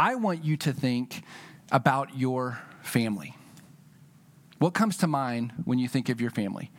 I want you to think about your family. What comes to mind when you think of your family?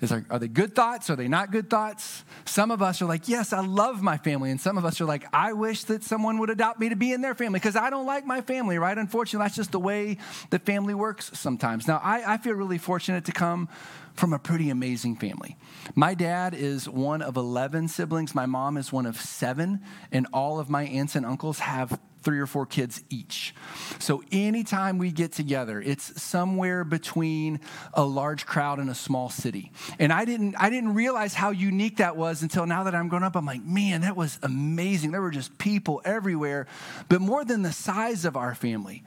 Is there, are they good thoughts? Are they not good thoughts? Some of us are like, yes, I love my family. And some of us are like, I wish that someone would adopt me to be in their family because I don't like my family, right? Unfortunately, that's just the way the family works sometimes. Now, I, I feel really fortunate to come from a pretty amazing family. My dad is one of 11 siblings, my mom is one of seven, and all of my aunts and uncles have three or four kids each. So anytime we get together, it's somewhere between a large crowd and a small city. And I didn't I didn't realize how unique that was until now that I'm grown up. I'm like, man, that was amazing. There were just people everywhere. But more than the size of our family,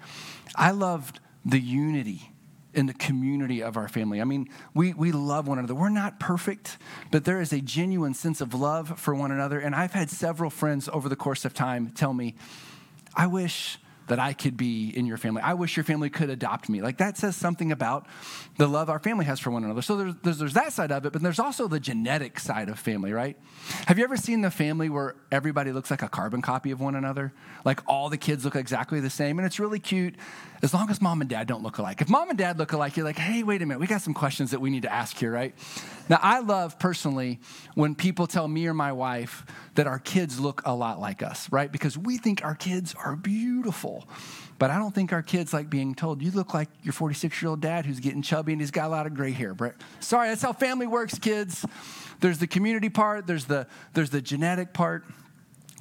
I loved the unity in the community of our family. I mean, we, we love one another. We're not perfect, but there is a genuine sense of love for one another. And I've had several friends over the course of time tell me, I wish that I could be in your family. I wish your family could adopt me. Like that says something about the love our family has for one another. So there's, there's, there's, that side of it, but there's also the genetic side of family, right? Have you ever seen the family where everybody looks like a carbon copy of one another? Like all the kids look exactly the same, and it's really cute as long as mom and dad don't look alike. If mom and dad look alike, you're like, hey, wait a minute, we got some questions that we need to ask here, right? Now, I love personally when people tell me or my wife that our kids look a lot like us, right? Because we think our kids are beautiful. But I don't think our kids like being told, you look like your 46 year old dad who's getting chubby and he's got a lot of gray hair. Brett. Sorry, that's how family works, kids. There's the community part, there's the, there's the genetic part.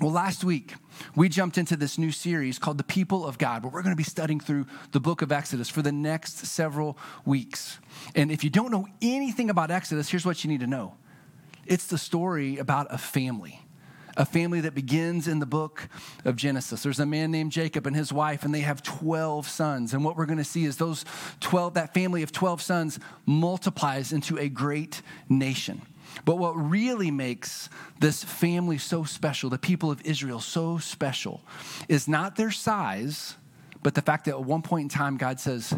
Well, last week, we jumped into this new series called The People of God, where we're going to be studying through the book of Exodus for the next several weeks. And if you don't know anything about Exodus, here's what you need to know it's the story about a family a family that begins in the book of Genesis. There's a man named Jacob and his wife, and they have 12 sons. And what we're going to see is those 12, that family of 12 sons multiplies into a great nation. But what really makes this family so special, the people of Israel so special, is not their size, but the fact that at one point in time, God says,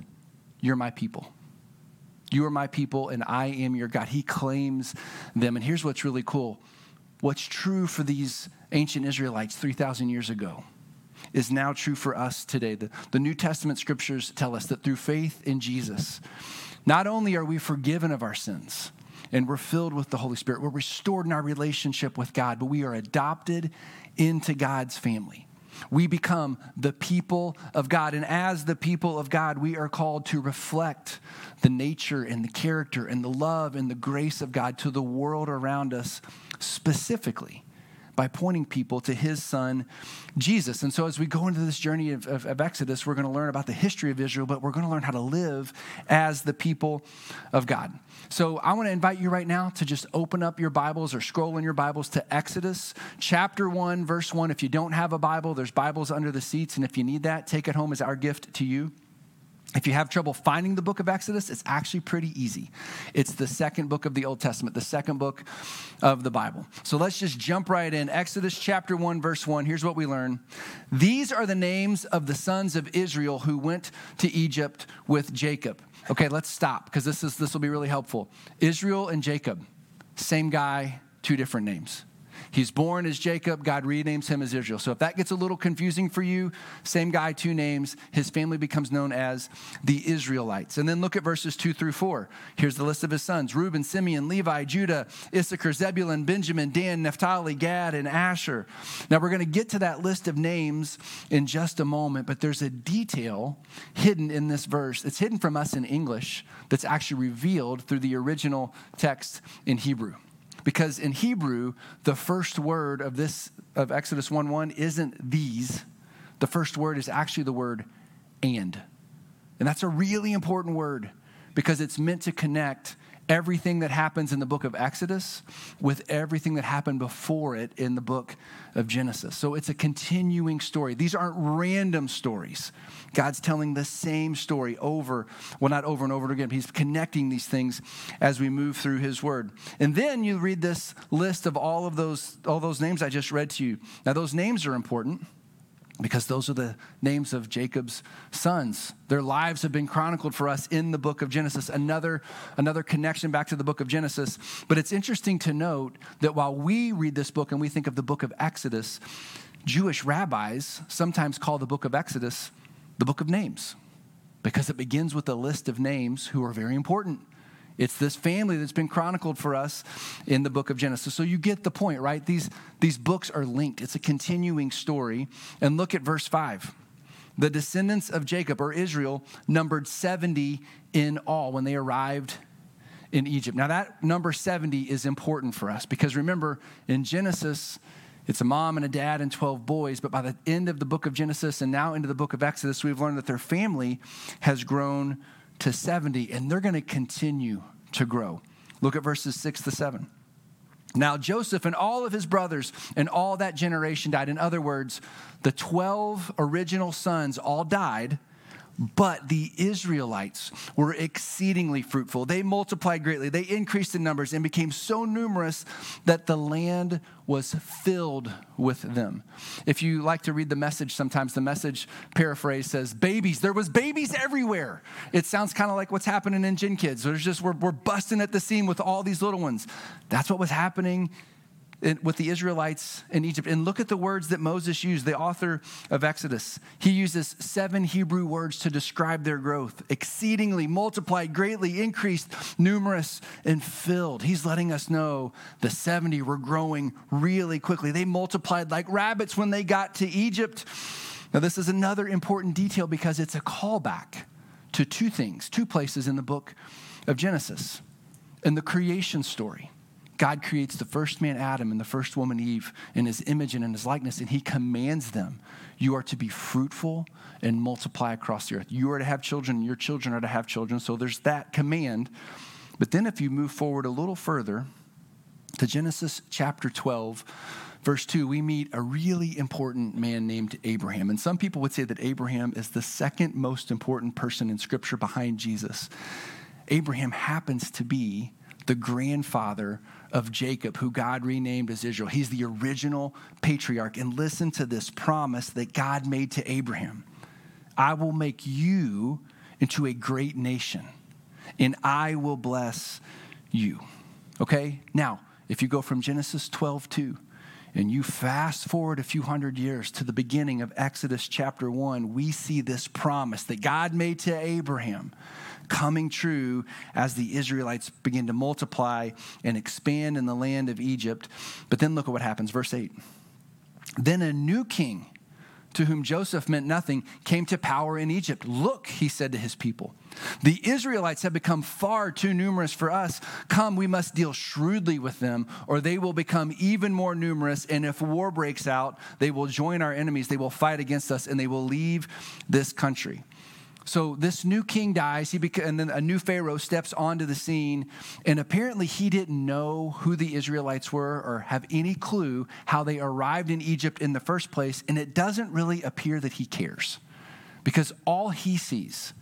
You're my people. You are my people, and I am your God. He claims them. And here's what's really cool what's true for these ancient Israelites 3,000 years ago is now true for us today. The, the New Testament scriptures tell us that through faith in Jesus, not only are we forgiven of our sins and we're filled with the Holy Spirit, we're restored in our relationship with God, but we are adopted into God's family. We become the people of God. And as the people of God, we are called to reflect the nature and the character and the love and the grace of God to the world around us specifically by pointing people to his son, Jesus. And so, as we go into this journey of, of, of Exodus, we're going to learn about the history of Israel, but we're going to learn how to live as the people of God. So, I want to invite you right now to just open up your Bibles or scroll in your Bibles to Exodus chapter 1, verse 1. If you don't have a Bible, there's Bibles under the seats. And if you need that, take it home as our gift to you. If you have trouble finding the book of Exodus, it's actually pretty easy. It's the second book of the Old Testament, the second book of the Bible. So let's just jump right in. Exodus chapter 1, verse 1. Here's what we learn These are the names of the sons of Israel who went to Egypt with Jacob. Okay, let's stop because this, is, this will be really helpful. Israel and Jacob, same guy, two different names. He's born as Jacob. God renames him as Israel. So if that gets a little confusing for you, same guy, two names. His family becomes known as the Israelites. And then look at verses two through four. Here's the list of his sons Reuben, Simeon, Levi, Judah, Issachar, Zebulun, Benjamin, Dan, Naphtali, Gad, and Asher. Now we're going to get to that list of names in just a moment, but there's a detail hidden in this verse. It's hidden from us in English that's actually revealed through the original text in Hebrew. Because in Hebrew, the first word of this of Exodus 1 1 isn't these. The first word is actually the word and. And that's a really important word because it's meant to connect everything that happens in the book of Exodus with everything that happened before it in the book of Genesis. So it's a continuing story. These aren't random stories. God's telling the same story over, well, not over and over again. He's connecting these things as we move through his word. And then you read this list of all of those, all those names I just read to you. Now, those names are important because those are the names of Jacob's sons. Their lives have been chronicled for us in the book of Genesis. Another, another connection back to the book of Genesis. But it's interesting to note that while we read this book and we think of the book of Exodus, Jewish rabbis sometimes call the book of Exodus the book of names because it begins with a list of names who are very important. It's this family that's been chronicled for us in the book of Genesis. So you get the point, right? These, these books are linked, it's a continuing story. And look at verse 5. The descendants of Jacob, or Israel, numbered 70 in all when they arrived in Egypt. Now, that number 70 is important for us because remember, in Genesis, it's a mom and a dad and 12 boys, but by the end of the book of Genesis and now into the book of Exodus, we've learned that their family has grown to 70 and they're going to continue to grow. Look at verses 6 to 7. Now, Joseph and all of his brothers and all that generation died. In other words, the 12 original sons all died but the Israelites were exceedingly fruitful. They multiplied greatly. They increased in numbers and became so numerous that the land was filled with them. If you like to read the message, sometimes the message paraphrase says, babies. There was babies everywhere. It sounds kind of like what's happening in Gen Kids. There's just, we're, we're busting at the seam with all these little ones. That's what was happening in, with the Israelites in Egypt. And look at the words that Moses used, the author of Exodus. He uses seven Hebrew words to describe their growth exceedingly, multiplied, greatly, increased, numerous, and filled. He's letting us know the 70 were growing really quickly. They multiplied like rabbits when they got to Egypt. Now, this is another important detail because it's a callback to two things, two places in the book of Genesis in the creation story. God creates the first man, Adam, and the first woman, Eve, in his image and in his likeness, and he commands them you are to be fruitful and multiply across the earth. You are to have children, and your children are to have children. So there's that command. But then if you move forward a little further to Genesis chapter 12, verse 2, we meet a really important man named Abraham. And some people would say that Abraham is the second most important person in Scripture behind Jesus. Abraham happens to be the grandfather of Jacob, who God renamed as Israel. He's the original patriarch. And listen to this promise that God made to Abraham I will make you into a great nation, and I will bless you. Okay? Now, if you go from Genesis 12 2, and you fast forward a few hundred years to the beginning of Exodus chapter 1, we see this promise that God made to Abraham coming true as the Israelites begin to multiply and expand in the land of Egypt. But then look at what happens. Verse 8. Then a new king, to whom Joseph meant nothing, came to power in Egypt. Look, he said to his people, the Israelites have become far too numerous for us. Come, we must deal shrewdly with them, or they will become even more numerous. And if war breaks out, they will join our enemies, they will fight against us, and they will leave this country. So this new king dies, he beca- and then a new Pharaoh steps onto the scene, and apparently he didn't know who the Israelites were or have any clue how they arrived in Egypt in the first place, and it doesn't really appear that he cares because all he sees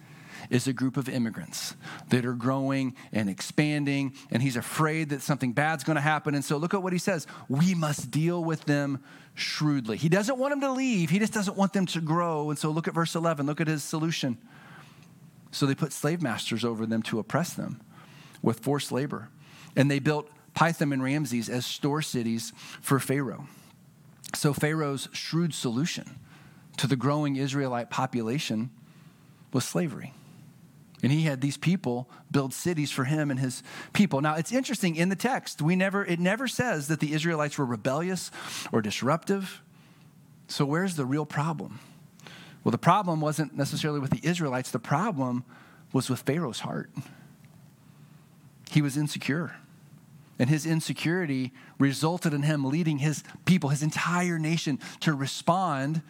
is a group of immigrants that are growing and expanding, and he's afraid that something bad's going to happen. And so look at what he says we must deal with them shrewdly. He doesn't want them to leave, he just doesn't want them to grow. And so look at verse 11, look at his solution. So they put slave masters over them to oppress them with forced labor. And they built Pithom and Ramses as store cities for Pharaoh. So Pharaoh's shrewd solution to the growing Israelite population was slavery. And he had these people build cities for him and his people. Now, it's interesting in the text, we never it never says that the Israelites were rebellious or disruptive. So where's the real problem? Well, the problem wasn't necessarily with the Israelites, the problem was with Pharaoh's heart. He was insecure. And his insecurity resulted in him leading his people, his entire nation, to respond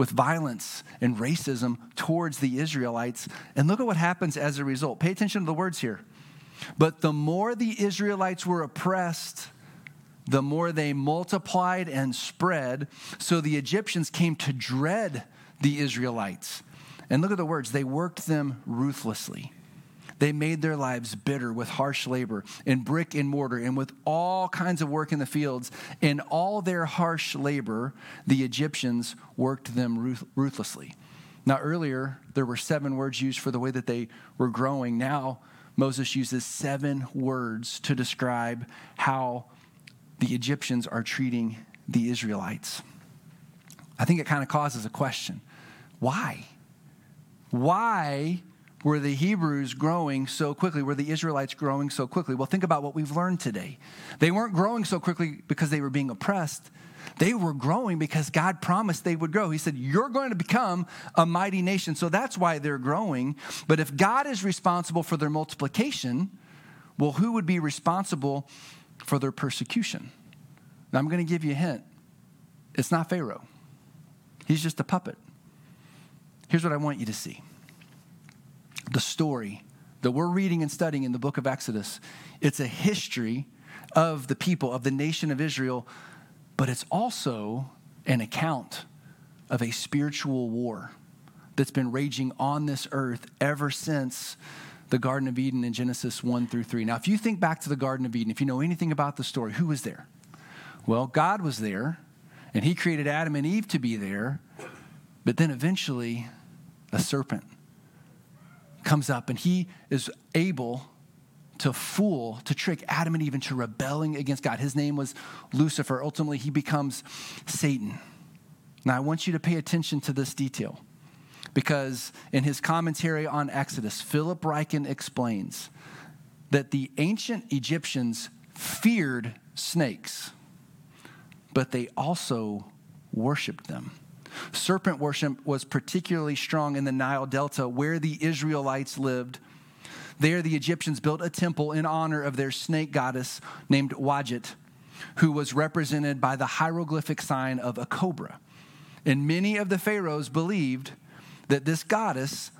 with violence and racism towards the Israelites. And look at what happens as a result. Pay attention to the words here. But the more the Israelites were oppressed, the more they multiplied and spread. So the Egyptians came to dread the Israelites. And look at the words they worked them ruthlessly. They made their lives bitter with harsh labor and brick and mortar and with all kinds of work in the fields. In all their harsh labor, the Egyptians worked them ruth- ruthlessly. Now, earlier, there were seven words used for the way that they were growing. Now, Moses uses seven words to describe how the Egyptians are treating the Israelites. I think it kind of causes a question. Why? Why were the Hebrews growing so quickly? Were the Israelites growing so quickly? Well, think about what we've learned today. They weren't growing so quickly because they were being oppressed. They were growing because God promised they would grow. He said, You're going to become a mighty nation. So that's why they're growing. But if God is responsible for their multiplication, well, who would be responsible for their persecution? Now, I'm going to give you a hint it's not Pharaoh, he's just a puppet. Here's what I want you to see the story that we're reading and studying in the book of Exodus. It's a history of the people, of the nation of Israel, but it's also an account of a spiritual war that's been raging on this earth ever since the Garden of Eden in Genesis 1 through 3. Now, if you think back to the Garden of Eden, if you know anything about the story, who was there? Well, God was there, and He created Adam and Eve to be there, but then eventually a serpent comes up and he is able to fool, to trick Adam and Eve into rebelling against God. His name was Lucifer. Ultimately, he becomes Satan. Now, I want you to pay attention to this detail because in his commentary on Exodus, Philip Ryken explains that the ancient Egyptians feared snakes, but they also worshiped them. Serpent worship was particularly strong in the Nile Delta where the Israelites lived. There, the Egyptians built a temple in honor of their snake goddess named Wadjet, who was represented by the hieroglyphic sign of a cobra. And many of the pharaohs believed that this goddess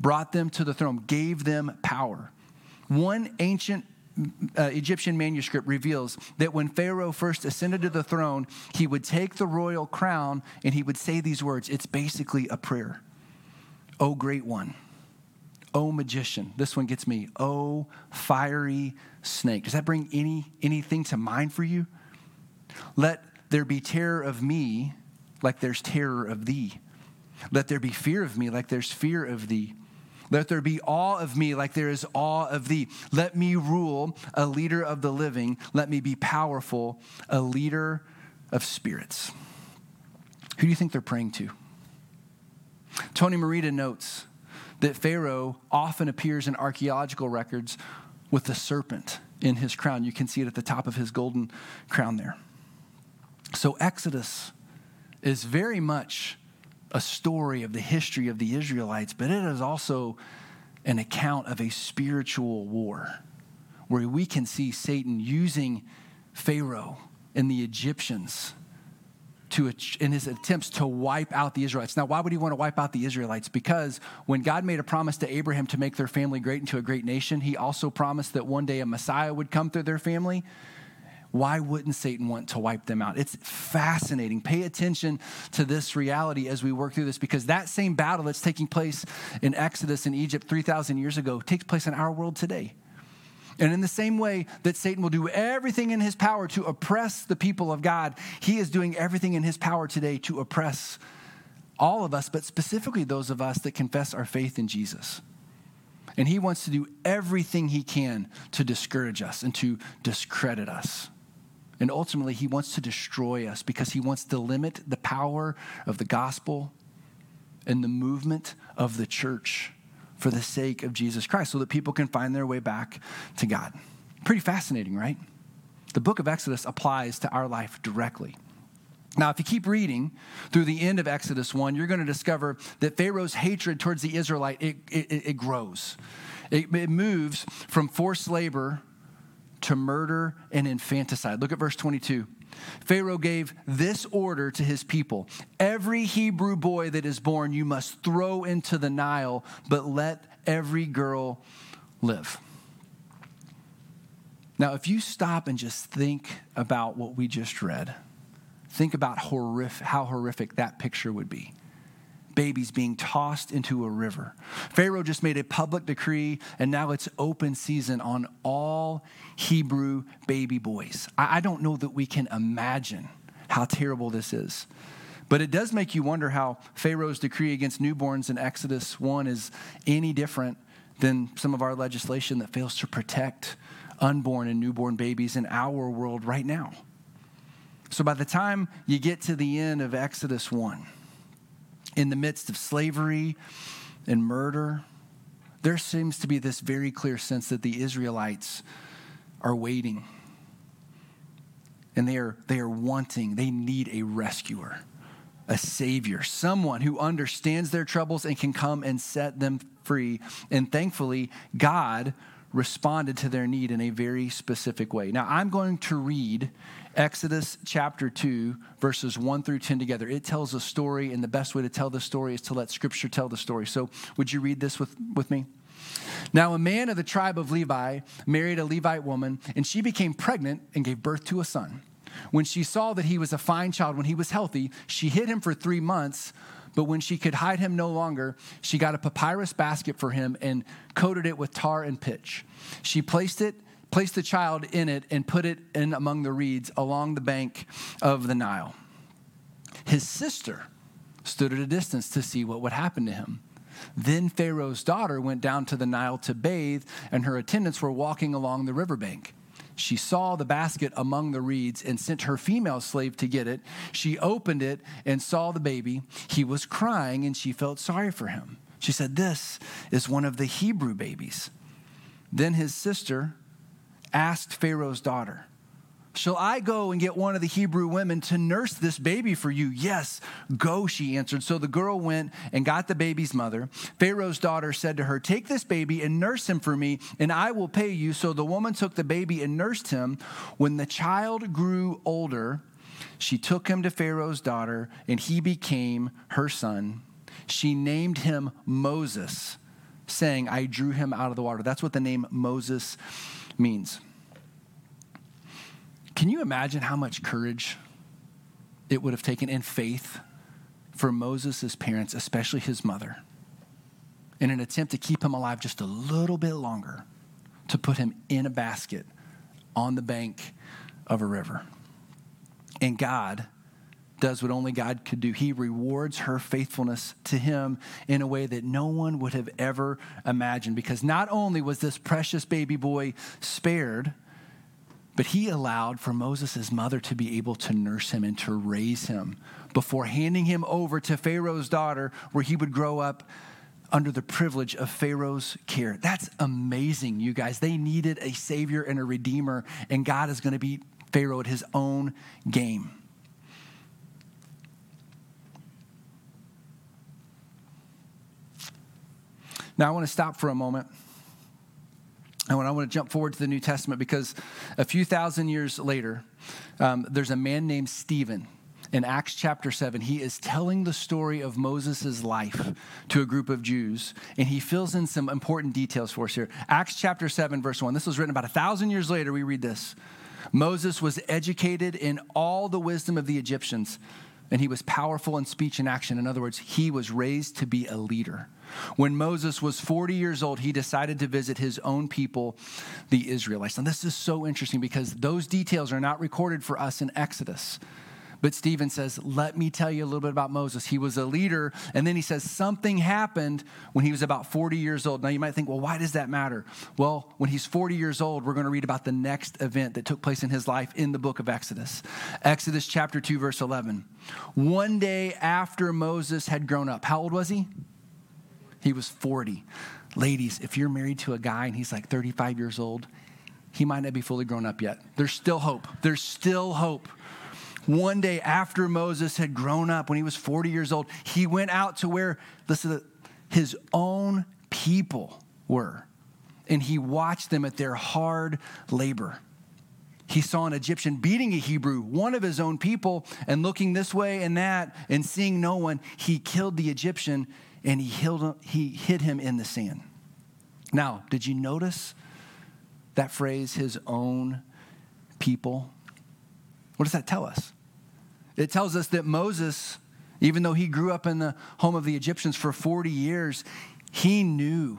brought them to the throne, gave them power. One ancient uh, Egyptian manuscript reveals that when Pharaoh first ascended to the throne, he would take the royal crown and he would say these words. It's basically a prayer. O great one, O magician. This one gets me. O fiery snake. Does that bring any anything to mind for you? Let there be terror of me like there's terror of thee. Let there be fear of me like there's fear of thee. Let there be awe of me like there is awe of thee. Let me rule, a leader of the living. Let me be powerful, a leader of spirits. Who do you think they're praying to? Tony Merida notes that Pharaoh often appears in archaeological records with a serpent in his crown. You can see it at the top of his golden crown there. So, Exodus is very much a story of the history of the Israelites, but it is also an account of a spiritual war where we can see Satan using Pharaoh and the Egyptians to, in his attempts to wipe out the Israelites. Now, why would he want to wipe out the Israelites? Because when God made a promise to Abraham to make their family great into a great nation, he also promised that one day a Messiah would come through their family why wouldn't Satan want to wipe them out? It's fascinating. Pay attention to this reality as we work through this because that same battle that's taking place in Exodus in Egypt 3,000 years ago takes place in our world today. And in the same way that Satan will do everything in his power to oppress the people of God, he is doing everything in his power today to oppress all of us, but specifically those of us that confess our faith in Jesus. And he wants to do everything he can to discourage us and to discredit us. And ultimately, he wants to destroy us because he wants to limit the power of the gospel and the movement of the church for the sake of Jesus Christ so that people can find their way back to God. Pretty fascinating, right? The book of Exodus applies to our life directly. Now, if you keep reading through the end of Exodus 1, you're going to discover that Pharaoh's hatred towards the Israelite, it, it, it grows. It, it moves from forced labor to murder and infanticide. Look at verse 22. Pharaoh gave this order to his people Every Hebrew boy that is born you must throw into the Nile, but let every girl live. Now, if you stop and just think about what we just read, think about horrific, how horrific that picture would be babies being tossed into a river. Pharaoh just made a public decree, and now it's open season on all Hebrew baby boys. I, don't know that we can imagine how terrible this is. But it does make you wonder how Pharaoh's decree against newborns in Exodus 1 is any different than some of our legislation that fails to protect unborn and newborn babies in our world right now. So by the time you get to the end of Exodus 1, in the midst of slavery and murder, there seems to be this very clear sense that the Israelites are waiting and they are, they are wanting, they need a rescuer, a savior, someone who understands their troubles and can come and set them free. And thankfully, God responded to their need in a very specific way. Now, I'm going to read Exodus chapter 2, verses 1 through 10 together. It tells a story, and the best way to tell the story is to let Scripture tell the story. So, would you read this with, with me? Now, a man of the tribe of Levi married a Levite woman, and she became pregnant and gave birth to a son. When she saw that he was a fine child, when he was healthy, she hid him for three months. But when she could hide him no longer, she got a papyrus basket for him and coated it with tar and pitch. She placed it placed the child in it and put it in among the reeds along the bank of the Nile. His sister stood at a distance to see what would happen to him. Then Pharaoh's daughter went down to the Nile to bathe, and her attendants were walking along the riverbank. She saw the basket among the reeds and sent her female slave to get it. She opened it and saw the baby. He was crying, and she felt sorry for him. She said, This is one of the Hebrew babies. Then his sister asked Pharaoh's daughter, Shall I go and get one of the Hebrew women to nurse this baby for you? Yes, go, she answered. So the girl went and got the baby's mother. Pharaoh's daughter said to her, Take this baby and nurse him for me, and I will pay you. So the woman took the baby and nursed him. When the child grew older, she took him to Pharaoh's daughter, and he became her son. She named him Moses, saying, I drew him out of the water. That's what the name Moses means. Can you imagine how much courage it would have taken in faith for Moses' parents, especially his mother, in an attempt to keep him alive just a little bit longer, to put him in a basket on the bank of a river? And God does what only God could do. He rewards her faithfulness to him in a way that no one would have ever imagined. Because not only was this precious baby boy spared, but he allowed for Moses' mother to be able to nurse him and to raise him before handing him over to Pharaoh's daughter, where he would grow up under the privilege of Pharaoh's care. That's amazing, you guys. They needed a savior and a redeemer, and God is going to beat Pharaoh at his own game. Now, I want to stop for a moment. And I want to jump forward to the New Testament because a few thousand years later, um, there's a man named Stephen in Acts chapter 7. He is telling the story of Moses' life to a group of Jews, and he fills in some important details for us here. Acts chapter 7, verse 1. This was written about a thousand years later. We read this Moses was educated in all the wisdom of the Egyptians, and he was powerful in speech and action. In other words, he was raised to be a leader. When Moses was 40 years old, he decided to visit his own people, the Israelites. And this is so interesting because those details are not recorded for us in Exodus. But Stephen says, Let me tell you a little bit about Moses. He was a leader. And then he says, Something happened when he was about 40 years old. Now you might think, Well, why does that matter? Well, when he's 40 years old, we're going to read about the next event that took place in his life in the book of Exodus. Exodus chapter 2, verse 11. One day after Moses had grown up, how old was he? He was 40. Ladies, if you're married to a guy and he's like 35 years old, he might not be fully grown up yet. There's still hope. There's still hope. One day after Moses had grown up, when he was 40 years old, he went out to where, listen, his own people were. And he watched them at their hard labor. He saw an Egyptian beating a Hebrew, one of his own people, and looking this way and that and seeing no one, he killed the Egyptian and he, hid, he hid him in the sand. Now, did you notice that phrase, his own people? What does that tell us? It tells us that Moses, even though he grew up in the home of the Egyptians for 40 years, he knew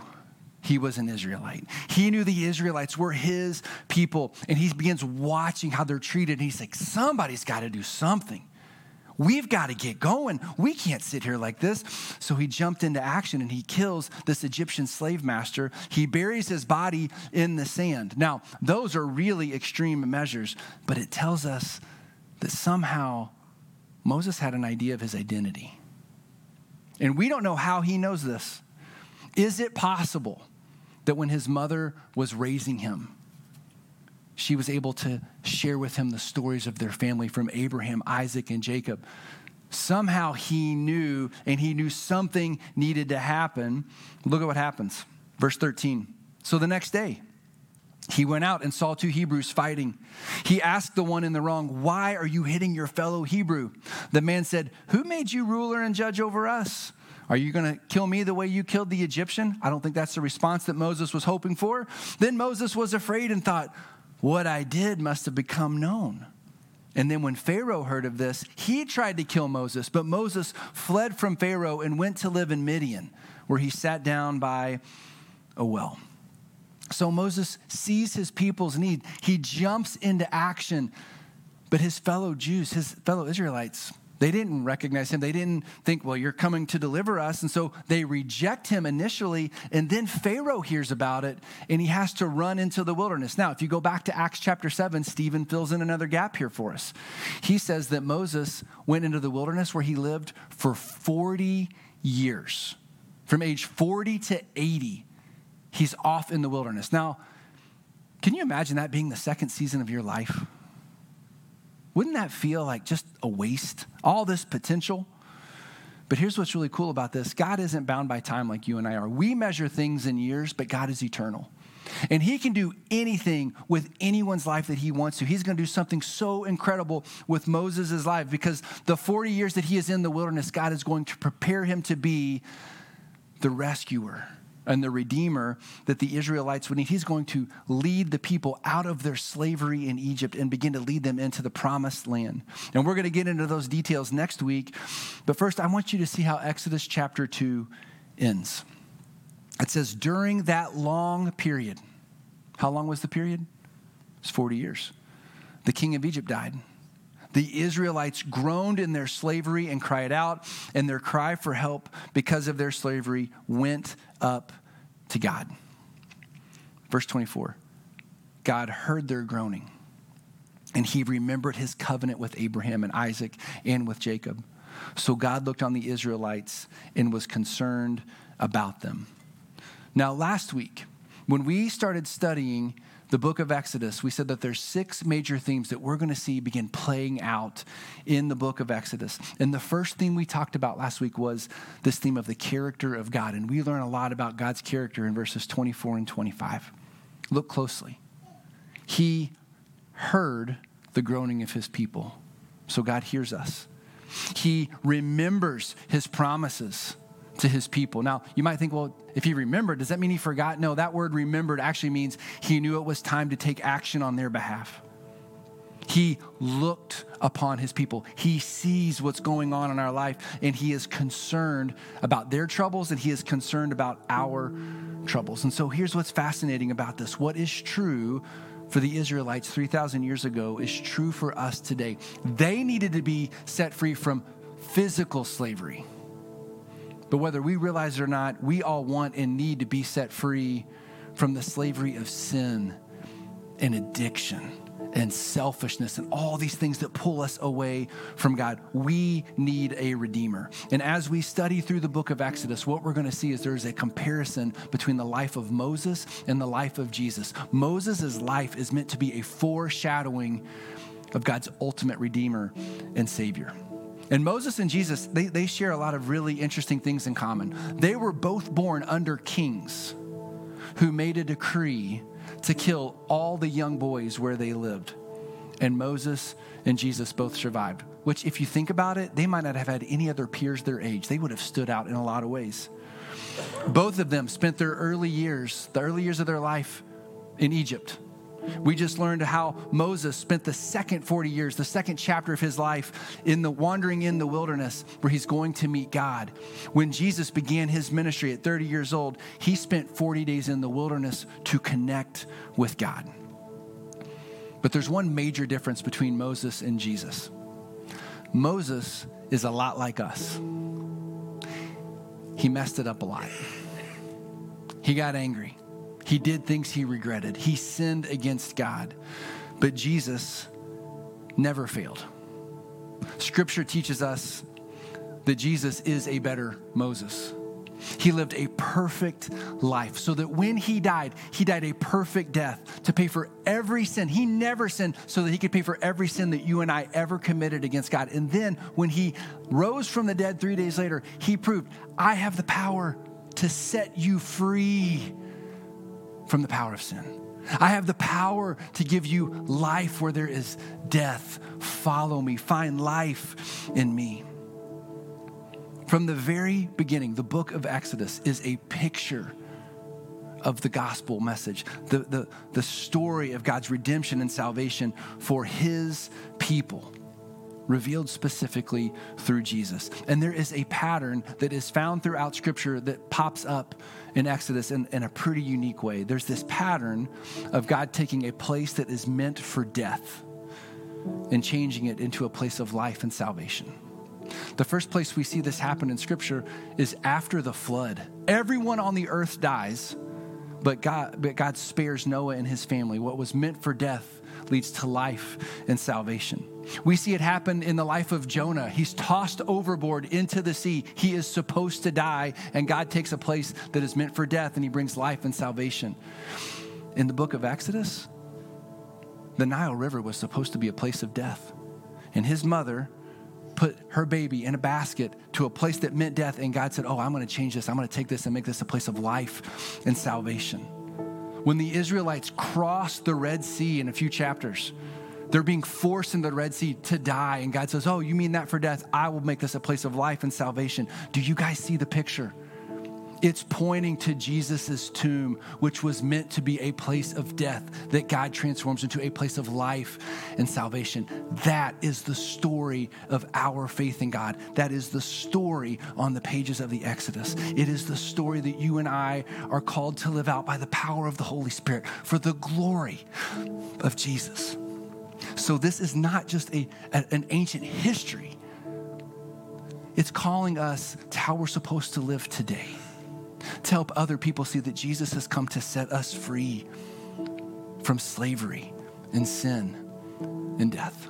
he was an Israelite. He knew the Israelites were his people, and he begins watching how they're treated. And he's like, somebody's got to do something. We've got to get going. We can't sit here like this. So he jumped into action and he kills this Egyptian slave master. He buries his body in the sand. Now, those are really extreme measures, but it tells us that somehow Moses had an idea of his identity. And we don't know how he knows this. Is it possible that when his mother was raising him, she was able to share with him the stories of their family from Abraham, Isaac, and Jacob? Somehow he knew, and he knew something needed to happen. Look at what happens. Verse 13. So the next day, he went out and saw two Hebrews fighting. He asked the one in the wrong, Why are you hitting your fellow Hebrew? The man said, Who made you ruler and judge over us? Are you going to kill me the way you killed the Egyptian? I don't think that's the response that Moses was hoping for. Then Moses was afraid and thought, What I did must have become known. And then when Pharaoh heard of this, he tried to kill Moses, but Moses fled from Pharaoh and went to live in Midian, where he sat down by a well. So Moses sees his people's need. He jumps into action. But his fellow Jews, his fellow Israelites, they didn't recognize him. They didn't think, well, you're coming to deliver us. And so they reject him initially. And then Pharaoh hears about it and he has to run into the wilderness. Now, if you go back to Acts chapter 7, Stephen fills in another gap here for us. He says that Moses went into the wilderness where he lived for 40 years, from age 40 to 80 he's off in the wilderness. Now, can you imagine that being the second season of your life? Wouldn't that feel like just a waste? All this potential? But here's what's really cool about this God isn't bound by time like you and I are. We measure things in years, but God is eternal. And He can do anything with anyone's life that He wants to. He's going to do something so incredible with Moses' life because the 40 years that he is in the wilderness, God is going to prepare him to be the rescuer and the Redeemer that the Israelites would need. He's going to lead the people out of their slavery in Egypt and begin to lead them into the promised land. And we're going to get into those details next week. But first, I want you to see how Exodus chapter 2 ends. It says, during that long period, how long was the period? It's 40 years. The king of Egypt died. The Israelites groaned in their slavery and cried out, and their cry for help because of their slavery went up to God. Verse 24 God heard their groaning, and he remembered his covenant with Abraham and Isaac and with Jacob. So God looked on the Israelites and was concerned about them. Now, last week, when we started studying the book of Exodus, we said that there's six major themes that we're going to see begin playing out in the book of Exodus. And the first theme we talked about last week was this theme of the character of God. And we learn a lot about God's character in verses 24 and 25. Look closely. He heard the groaning of his people. So God hears us. He remembers his promises to his people. Now, you might think, well, if he remembered, does that mean he forgot? No, that word remembered actually means he knew it was time to take action on their behalf. He looked upon his people. He sees what's going on in our life, and he is concerned about their troubles, and he is concerned about our troubles. And so here's what's fascinating about this what is true for the Israelites 3,000 years ago is true for us today. They needed to be set free from physical slavery but whether we realize it or not, we all want and need to be set free from the slavery of sin and addiction and selfishness and all these things that pull us away from God. We need a redeemer. And as we study through the book of Exodus, what we're going to see is there's a comparison between the life of Moses and the life of Jesus. Moses' life is meant to be a foreshadowing of God's ultimate redeemer and savior. And Moses and Jesus, they, they share a lot of really interesting things in common. They were both born under kings who made a decree to kill all the young boys where they lived. And Moses and Jesus both survived, which, if you think about it, they might not have had any other peers their age. They would have stood out in a lot of ways. Both of them spent their early years, the early years of their life, in Egypt. We just learned how Moses spent the second 40 years, the second chapter of his life, in the wandering in the wilderness where he's going to meet God. When Jesus began his ministry at 30 years old, he spent 40 days in the wilderness to connect with God. But there's one major difference between Moses and Jesus. Moses is a lot like us. He messed it up a lot. He got angry. He did things he regretted. He sinned against God. But Jesus never failed. Scripture teaches us that Jesus is a better Moses. He lived a perfect life so that when he died, he died a perfect death to pay for every sin. He never sinned so that he could pay for every sin that you and I ever committed against God. And then when he rose from the dead three days later, he proved, I have the power to set you free from the power of sin. I have the power to give you life where there is death. Follow me, find life in me. From the very beginning, the book of Exodus is a picture of the gospel message, the, the, the story of God's redemption and salvation for his people, revealed specifically through Jesus. And there is a pattern that is found throughout Scripture that pops up in Exodus in, in a pretty unique way. There's this pattern of God taking a place that is meant for death and changing it into a place of life and salvation. The first place we see this happen in Scripture is after the flood. Everyone on the earth dies, but God, but God spares Noah and his family. What was meant for death leads to life and salvation. We see it happen in the life of Jonah. He's tossed overboard into the sea. He is supposed to die, and God takes a place that is meant for death and he brings life and salvation. In the book of Exodus, the Nile River was supposed to be a place of death. And his mother put her baby in a basket to a place that meant death. And God said, Oh, I'm going to change this. I'm going to take this and make this a place of life and salvation. When the Israelites crossed the Red Sea in a few chapters, they're being forced in the Red Sea to die. And God says, Oh, you mean that for death? I will make this a place of life and salvation. Do you guys see the picture? It's pointing to Jesus' tomb, which was meant to be a place of death that God transforms into a place of life and salvation. That is the story of our faith in God. That is the story on the pages of the Exodus. It is the story that you and I are called to live out by the power of the Holy Spirit for the glory of Jesus. So, this is not just a, an ancient history, it's calling us to how we're supposed to live today to help other people see that Jesus has come to set us free from slavery and sin and death.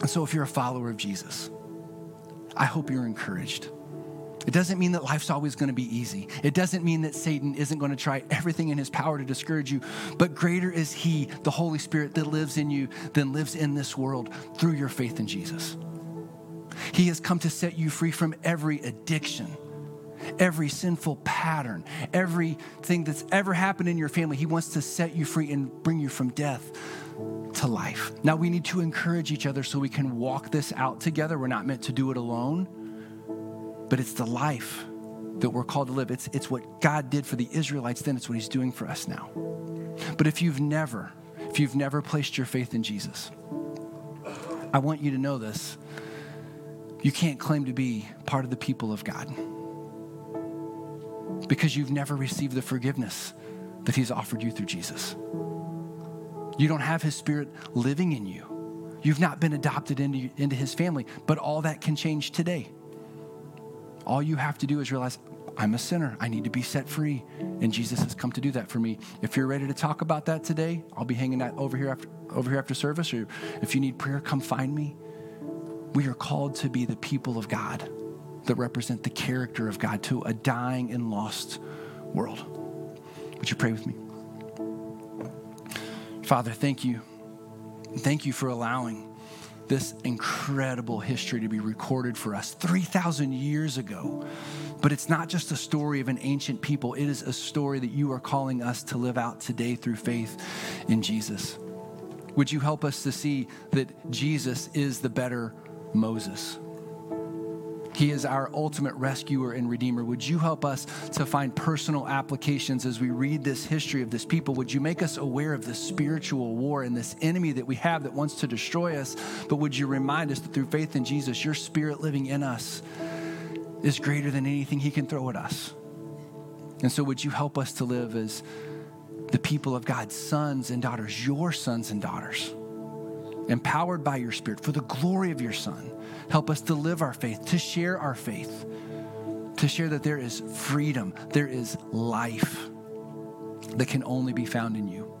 And so, if you're a follower of Jesus, I hope you're encouraged. It doesn't mean that life's always going to be easy. It doesn't mean that Satan isn't going to try everything in his power to discourage you. But greater is he, the Holy Spirit that lives in you, than lives in this world through your faith in Jesus. He has come to set you free from every addiction every sinful pattern, everything that's ever happened in your family. He wants to set you free and bring you from death to life. Now, we need to encourage each other so we can walk this out together. We're not meant to do it alone, but it's the life that we're called to live. It's, it's what God did for the Israelites then, it's what He's doing for us now. But if you've never, if you've never placed your faith in Jesus, I want you to know this. You can't claim to be part of the people of God because you've never received the forgiveness that He's offered you through Jesus. You don't have His Spirit living in you. You've not been adopted into, into His family, but all that can change today. All you have to do is realize, I'm a sinner. I need to be set free. And Jesus has come to do that for me. If you're ready to talk about that today, I'll be hanging out over here after, over here after service. Or if you need prayer, come find me. We are called to be the people of God that represent the character of God to a dying and lost world. Would you pray with me? Father, thank you. Thank you for allowing this incredible history to be recorded for us 3,000 years ago. But it's not just a story of an ancient people, it is a story that you are calling us to live out today through faith in Jesus. Would you help us to see that Jesus is the better Moses? He is our ultimate rescuer and redeemer. Would you help us to find personal applications as we read this history of this people? Would you make us aware of this spiritual war and this enemy that we have that wants to destroy us? But would you remind us that through faith in Jesus, your spirit living in us is greater than anything he can throw at us? And so, would you help us to live as the people of God's sons and daughters, your sons and daughters, empowered by your spirit for the glory of your Son? Help us to live our faith, to share our faith, to share that there is freedom, there is life that can only be found in you.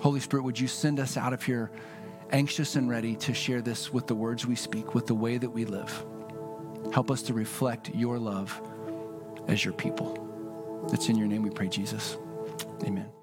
Holy Spirit, would you send us out of here anxious and ready to share this with the words we speak, with the way that we live. Help us to reflect your love as your people. It's in your name we pray, Jesus. Amen.